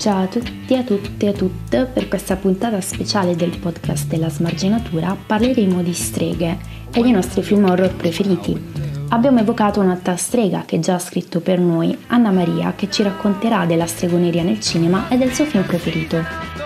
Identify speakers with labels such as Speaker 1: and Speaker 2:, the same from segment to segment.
Speaker 1: Ciao a tutti, a tutte e a tutte, per questa puntata speciale del podcast della smarginatura parleremo di streghe e dei nostri film horror preferiti. Abbiamo evocato un'altra strega che già ha scritto per noi, Anna Maria, che ci racconterà della stregoneria nel cinema e del suo film preferito.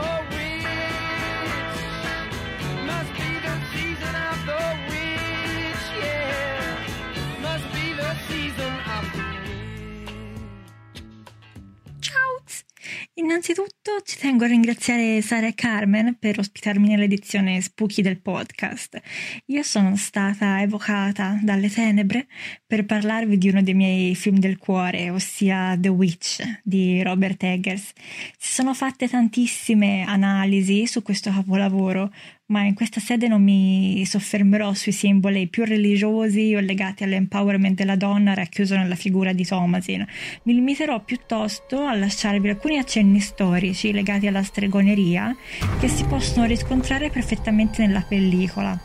Speaker 2: Tengo ringraziare Sara e Carmen per ospitarmi nell'edizione Spooky del podcast. Io sono stata evocata dalle tenebre per parlarvi di uno dei miei film del cuore, ossia The Witch di Robert Eggers. Si sono fatte tantissime analisi su questo capolavoro, ma in questa sede non mi soffermerò sui simboli più religiosi o legati all'empowerment della donna racchiuso nella figura di Thomasin. Mi limiterò piuttosto a lasciarvi alcuni accenni storici legati alla stregoneria che si possono riscontrare perfettamente nella pellicola.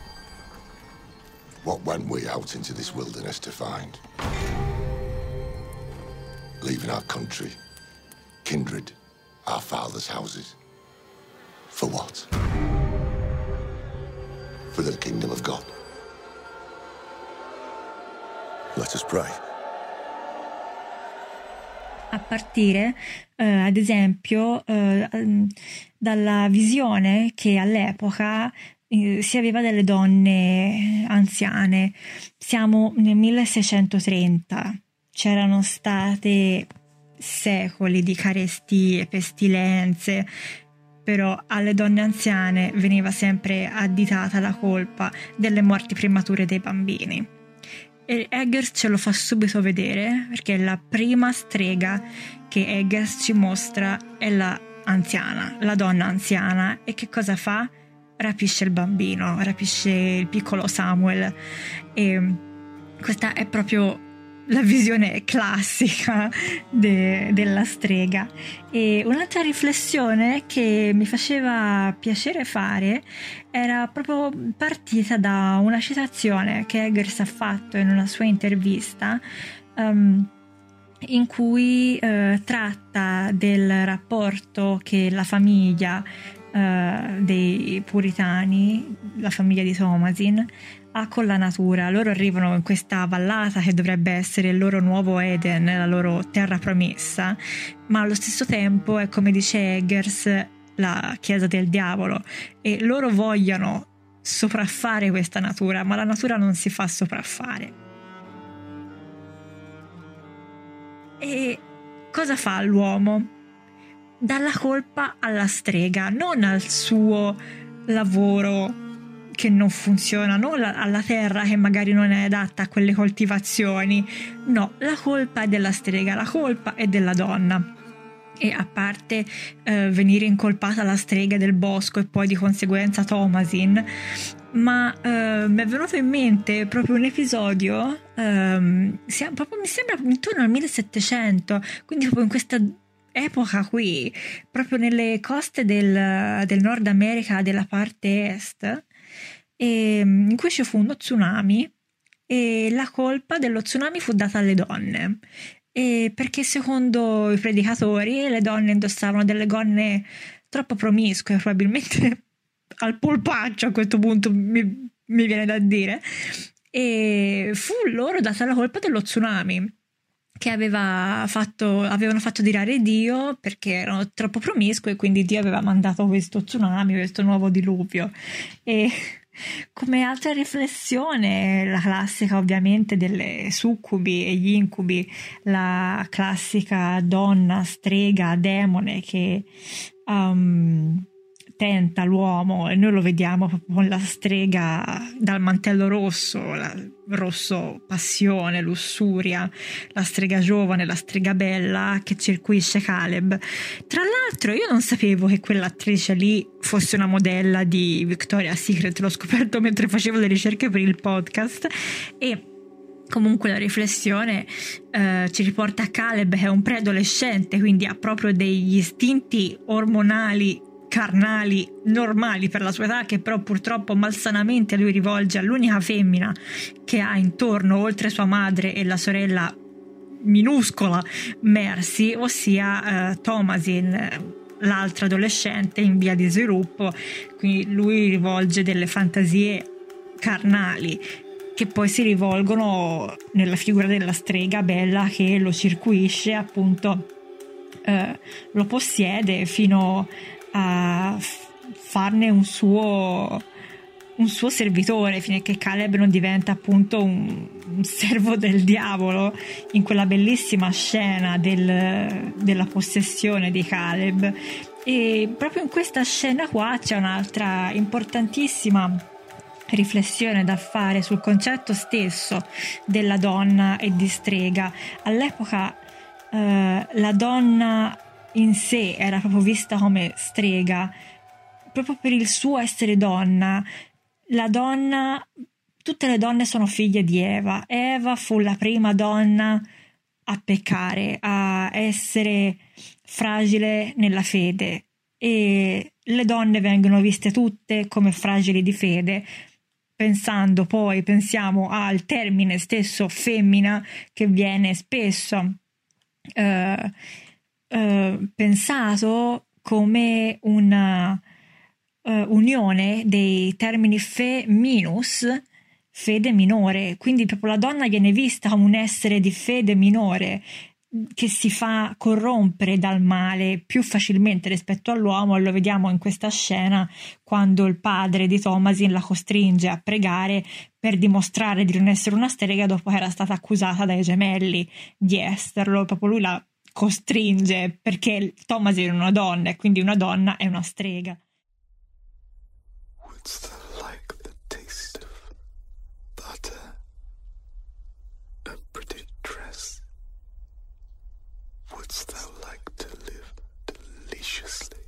Speaker 2: What went we out into this wilderness to find? Leaving our country, kindred, our fathers' houses. For what? For the kingdom of God. Let us pray. A partire, eh, ad esempio, eh, dalla visione che all'epoca eh, si aveva delle donne anziane. Siamo nel 1630, c'erano state secoli di carestie, pestilenze, però alle donne anziane veniva sempre additata la colpa delle morti premature dei bambini. E Eggers ce lo fa subito vedere perché la prima strega che Eggers ci mostra è la anziana, la donna anziana e che cosa fa? Rapisce il bambino, rapisce il piccolo Samuel e questa è proprio la visione classica de, della strega. E un'altra riflessione che mi faceva piacere fare era proprio partita da una citazione che Eggers ha fatto in una sua intervista. Um, in cui eh, tratta del rapporto che la famiglia eh, dei puritani, la famiglia di Thomasin, ha con la natura. Loro arrivano in questa vallata che dovrebbe essere il loro nuovo Eden, la loro terra promessa, ma allo stesso tempo è come dice Eggers la chiesa del diavolo e loro vogliono sopraffare questa natura, ma la natura non si fa sopraffare. E cosa fa l'uomo? Dà la colpa alla strega, non al suo lavoro che non funziona, non alla terra che magari non è adatta a quelle coltivazioni. No, la colpa è della strega, la colpa è della donna. E a parte eh, venire incolpata la strega del bosco e poi di conseguenza Thomasin, ma eh, mi è venuto in mente proprio un episodio, ehm, proprio, mi sembra intorno al 1700, quindi proprio in questa epoca qui, proprio nelle coste del, del Nord America della parte est, e, in cui ci fu uno tsunami e la colpa dello tsunami fu data alle donne. E perché secondo i predicatori le donne indossavano delle gonne troppo promiscue, probabilmente al polpaccio a questo punto mi, mi viene da dire. E fu loro data la colpa dello tsunami che aveva fatto, avevano fatto dirare Dio perché erano troppo promiscue e quindi Dio aveva mandato questo tsunami, questo nuovo diluvio. E come altra riflessione, la classica ovviamente delle succubi e gli incubi, la classica donna, strega, demone che um, tenta l'uomo e noi lo vediamo proprio con la strega dal mantello rosso, la, rosso passione, lussuria, la strega giovane, la strega bella che circuisce Caleb. Tra l'altro io non sapevo che quell'attrice lì fosse una modella di Victoria's Secret, l'ho scoperto mentre facevo le ricerche per il podcast e Comunque la riflessione eh, ci riporta a Caleb che è un preadolescente, quindi ha proprio degli istinti ormonali carnali normali per la sua età che però purtroppo malsanamente lui rivolge all'unica femmina che ha intorno oltre sua madre e la sorella minuscola Mercy ossia eh, Thomasin l'altra adolescente in via di sviluppo, quindi lui rivolge delle fantasie carnali che poi si rivolgono nella figura della strega bella che lo circuisce, appunto eh, lo possiede fino a farne un suo un suo servitore che Caleb non diventa appunto un, un servo del diavolo in quella bellissima scena del, della possessione di Caleb e proprio in questa scena qua c'è un'altra importantissima riflessione da fare sul concetto stesso della donna e di strega. All'epoca eh, la donna in sé era proprio vista come strega, proprio per il suo essere donna, la donna, tutte le donne sono figlie di Eva. Eva fu la prima donna a peccare, a essere fragile nella fede. E le donne vengono viste tutte come fragili di fede, pensando poi, pensiamo al termine stesso femmina che viene spesso eh, eh, pensato come una uh, unione dei termini fe minus fede minore, quindi proprio la donna viene vista come un essere di fede minore che si fa corrompere dal male più facilmente rispetto all'uomo, lo vediamo in questa scena quando il padre di Thomasin la costringe a pregare per dimostrare di non essere una strega dopo che era stata accusata dai gemelli di esserlo, proprio lui la costringe perché Thomasin è una donna e quindi una donna è una strega. What's like the taste of butter? A pretty dress? Wouldst thou like to live deliciously?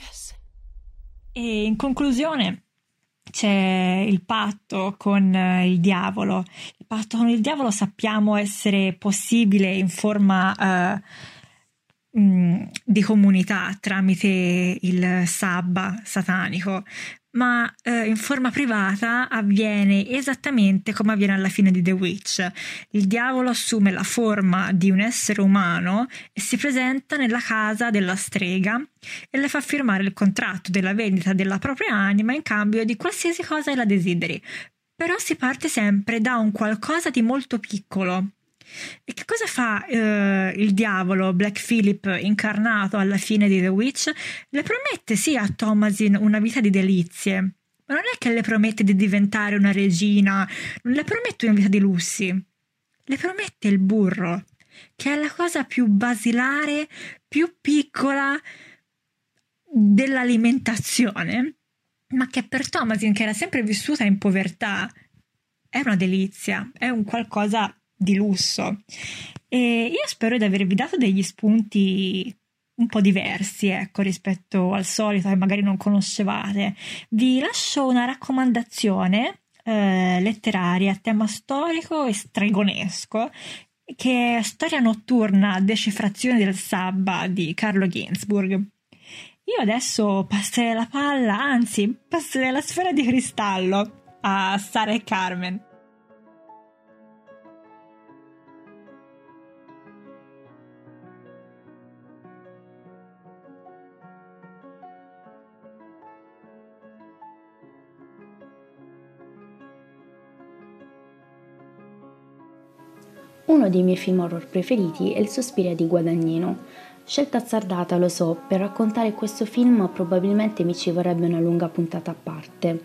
Speaker 2: Yes. E in conclusione c'è il patto con eh, il diavolo. Patto con il diavolo sappiamo essere possibile in forma uh, Mm, di comunità tramite il sabba satanico, ma eh, in forma privata avviene esattamente come avviene alla fine di The Witch. Il diavolo assume la forma di un essere umano e si presenta nella casa della strega e le fa firmare il contratto della vendita della propria anima in cambio di qualsiasi cosa la desideri. Però si parte sempre da un qualcosa di molto piccolo, e che cosa fa eh, il diavolo, Black Phillip, incarnato alla fine di The Witch? Le promette sì a Thomasin una vita di delizie, ma non è che le promette di diventare una regina, non le promette una vita di lussi, le promette il burro, che è la cosa più basilare, più piccola dell'alimentazione, ma che per Thomasin, che era sempre vissuta in povertà, è una delizia, è un qualcosa di lusso. E io spero di avervi dato degli spunti un po' diversi, ecco, rispetto al solito che magari non conoscevate. Vi lascio una raccomandazione eh, letteraria a tema storico e stregonesco che è Storia notturna, decifrazione del sabba di Carlo Ginzburg. Io adesso passerei la palla, anzi, passerei la sfera di cristallo a Sara e Carmen.
Speaker 1: Uno dei miei film horror preferiti è Il sospiro di Guadagnino. Scelta azzardata, lo so, per raccontare questo film probabilmente mi ci vorrebbe una lunga puntata a parte.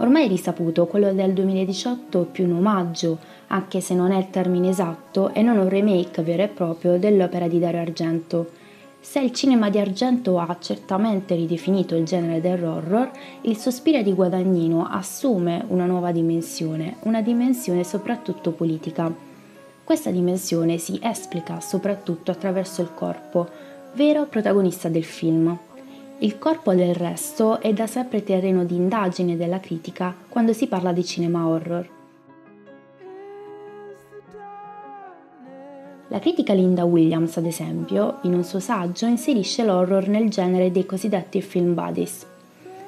Speaker 1: Ormai è risaputo, quello del 2018 è più un omaggio, anche se non è il termine esatto, e non un remake vero e proprio dell'opera di Dario Argento. Se il cinema di Argento ha certamente ridefinito il genere dell'horror, il sospiro di Guadagnino assume una nuova dimensione, una dimensione soprattutto politica. Questa dimensione si esplica soprattutto attraverso il corpo, vero protagonista del film. Il corpo del resto è da sempre terreno di indagine della critica quando si parla di cinema horror. La critica Linda Williams, ad esempio, in un suo saggio inserisce l'horror nel genere dei cosiddetti film buddies,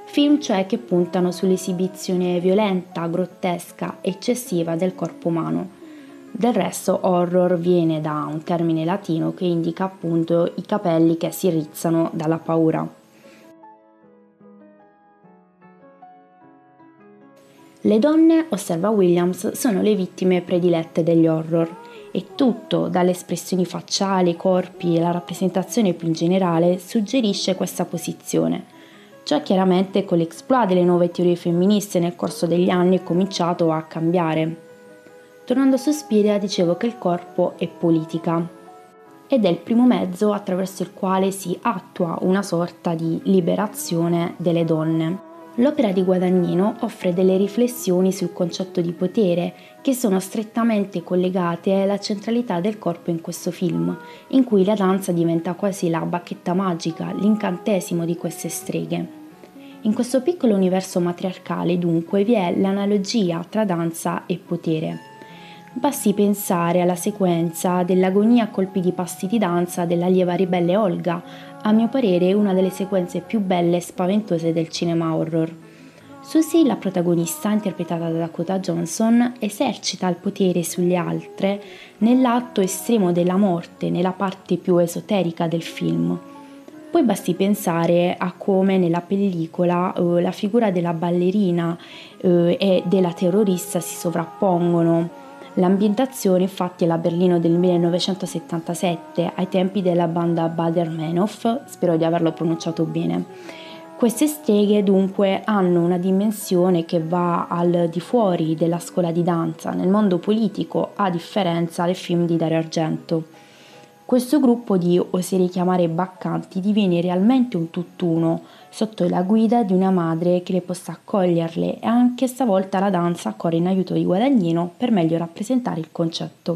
Speaker 1: film cioè che puntano sull'esibizione violenta, grottesca, eccessiva del corpo umano Del resto horror viene da un termine latino che indica appunto i capelli che si rizzano dalla paura. Le donne, osserva Williams, sono le vittime predilette degli horror e tutto, dalle espressioni facciali, i corpi e la rappresentazione più in generale, suggerisce questa posizione. Ciò chiaramente con l'exploit delle nuove teorie femministe nel corso degli anni è cominciato a cambiare. Tornando su Spiria dicevo che il corpo è politica ed è il primo mezzo attraverso il quale si attua una sorta di liberazione delle donne. L'opera di Guadagnino offre delle riflessioni sul concetto di potere che sono strettamente collegate alla centralità del corpo in questo film, in cui la danza diventa quasi la bacchetta magica, l'incantesimo di queste streghe. In questo piccolo universo matriarcale dunque vi è l'analogia tra danza e potere. Basti pensare alla sequenza dell'agonia a colpi di passi di danza della lieva ribelle Olga, a mio parere una delle sequenze più belle e spaventose del cinema horror. Susie, la protagonista interpretata da Dakota Johnson, esercita il potere sulle altre nell'atto estremo della morte, nella parte più esoterica del film. Poi basti pensare a come nella pellicola eh, la figura della ballerina eh, e della terrorista si sovrappongono L'ambientazione infatti è la Berlino del 1977, ai tempi della banda Bader Meinhof, spero di averlo pronunciato bene. Queste streghe dunque hanno una dimensione che va al di fuori della scuola di danza, nel mondo politico, a differenza del film di Dario Argento. Questo gruppo di oserei chiamare baccanti diviene realmente un tutt'uno, sotto la guida di una madre che le possa accoglierle e anche stavolta la danza corre in aiuto di Guadagnino per meglio rappresentare il concetto.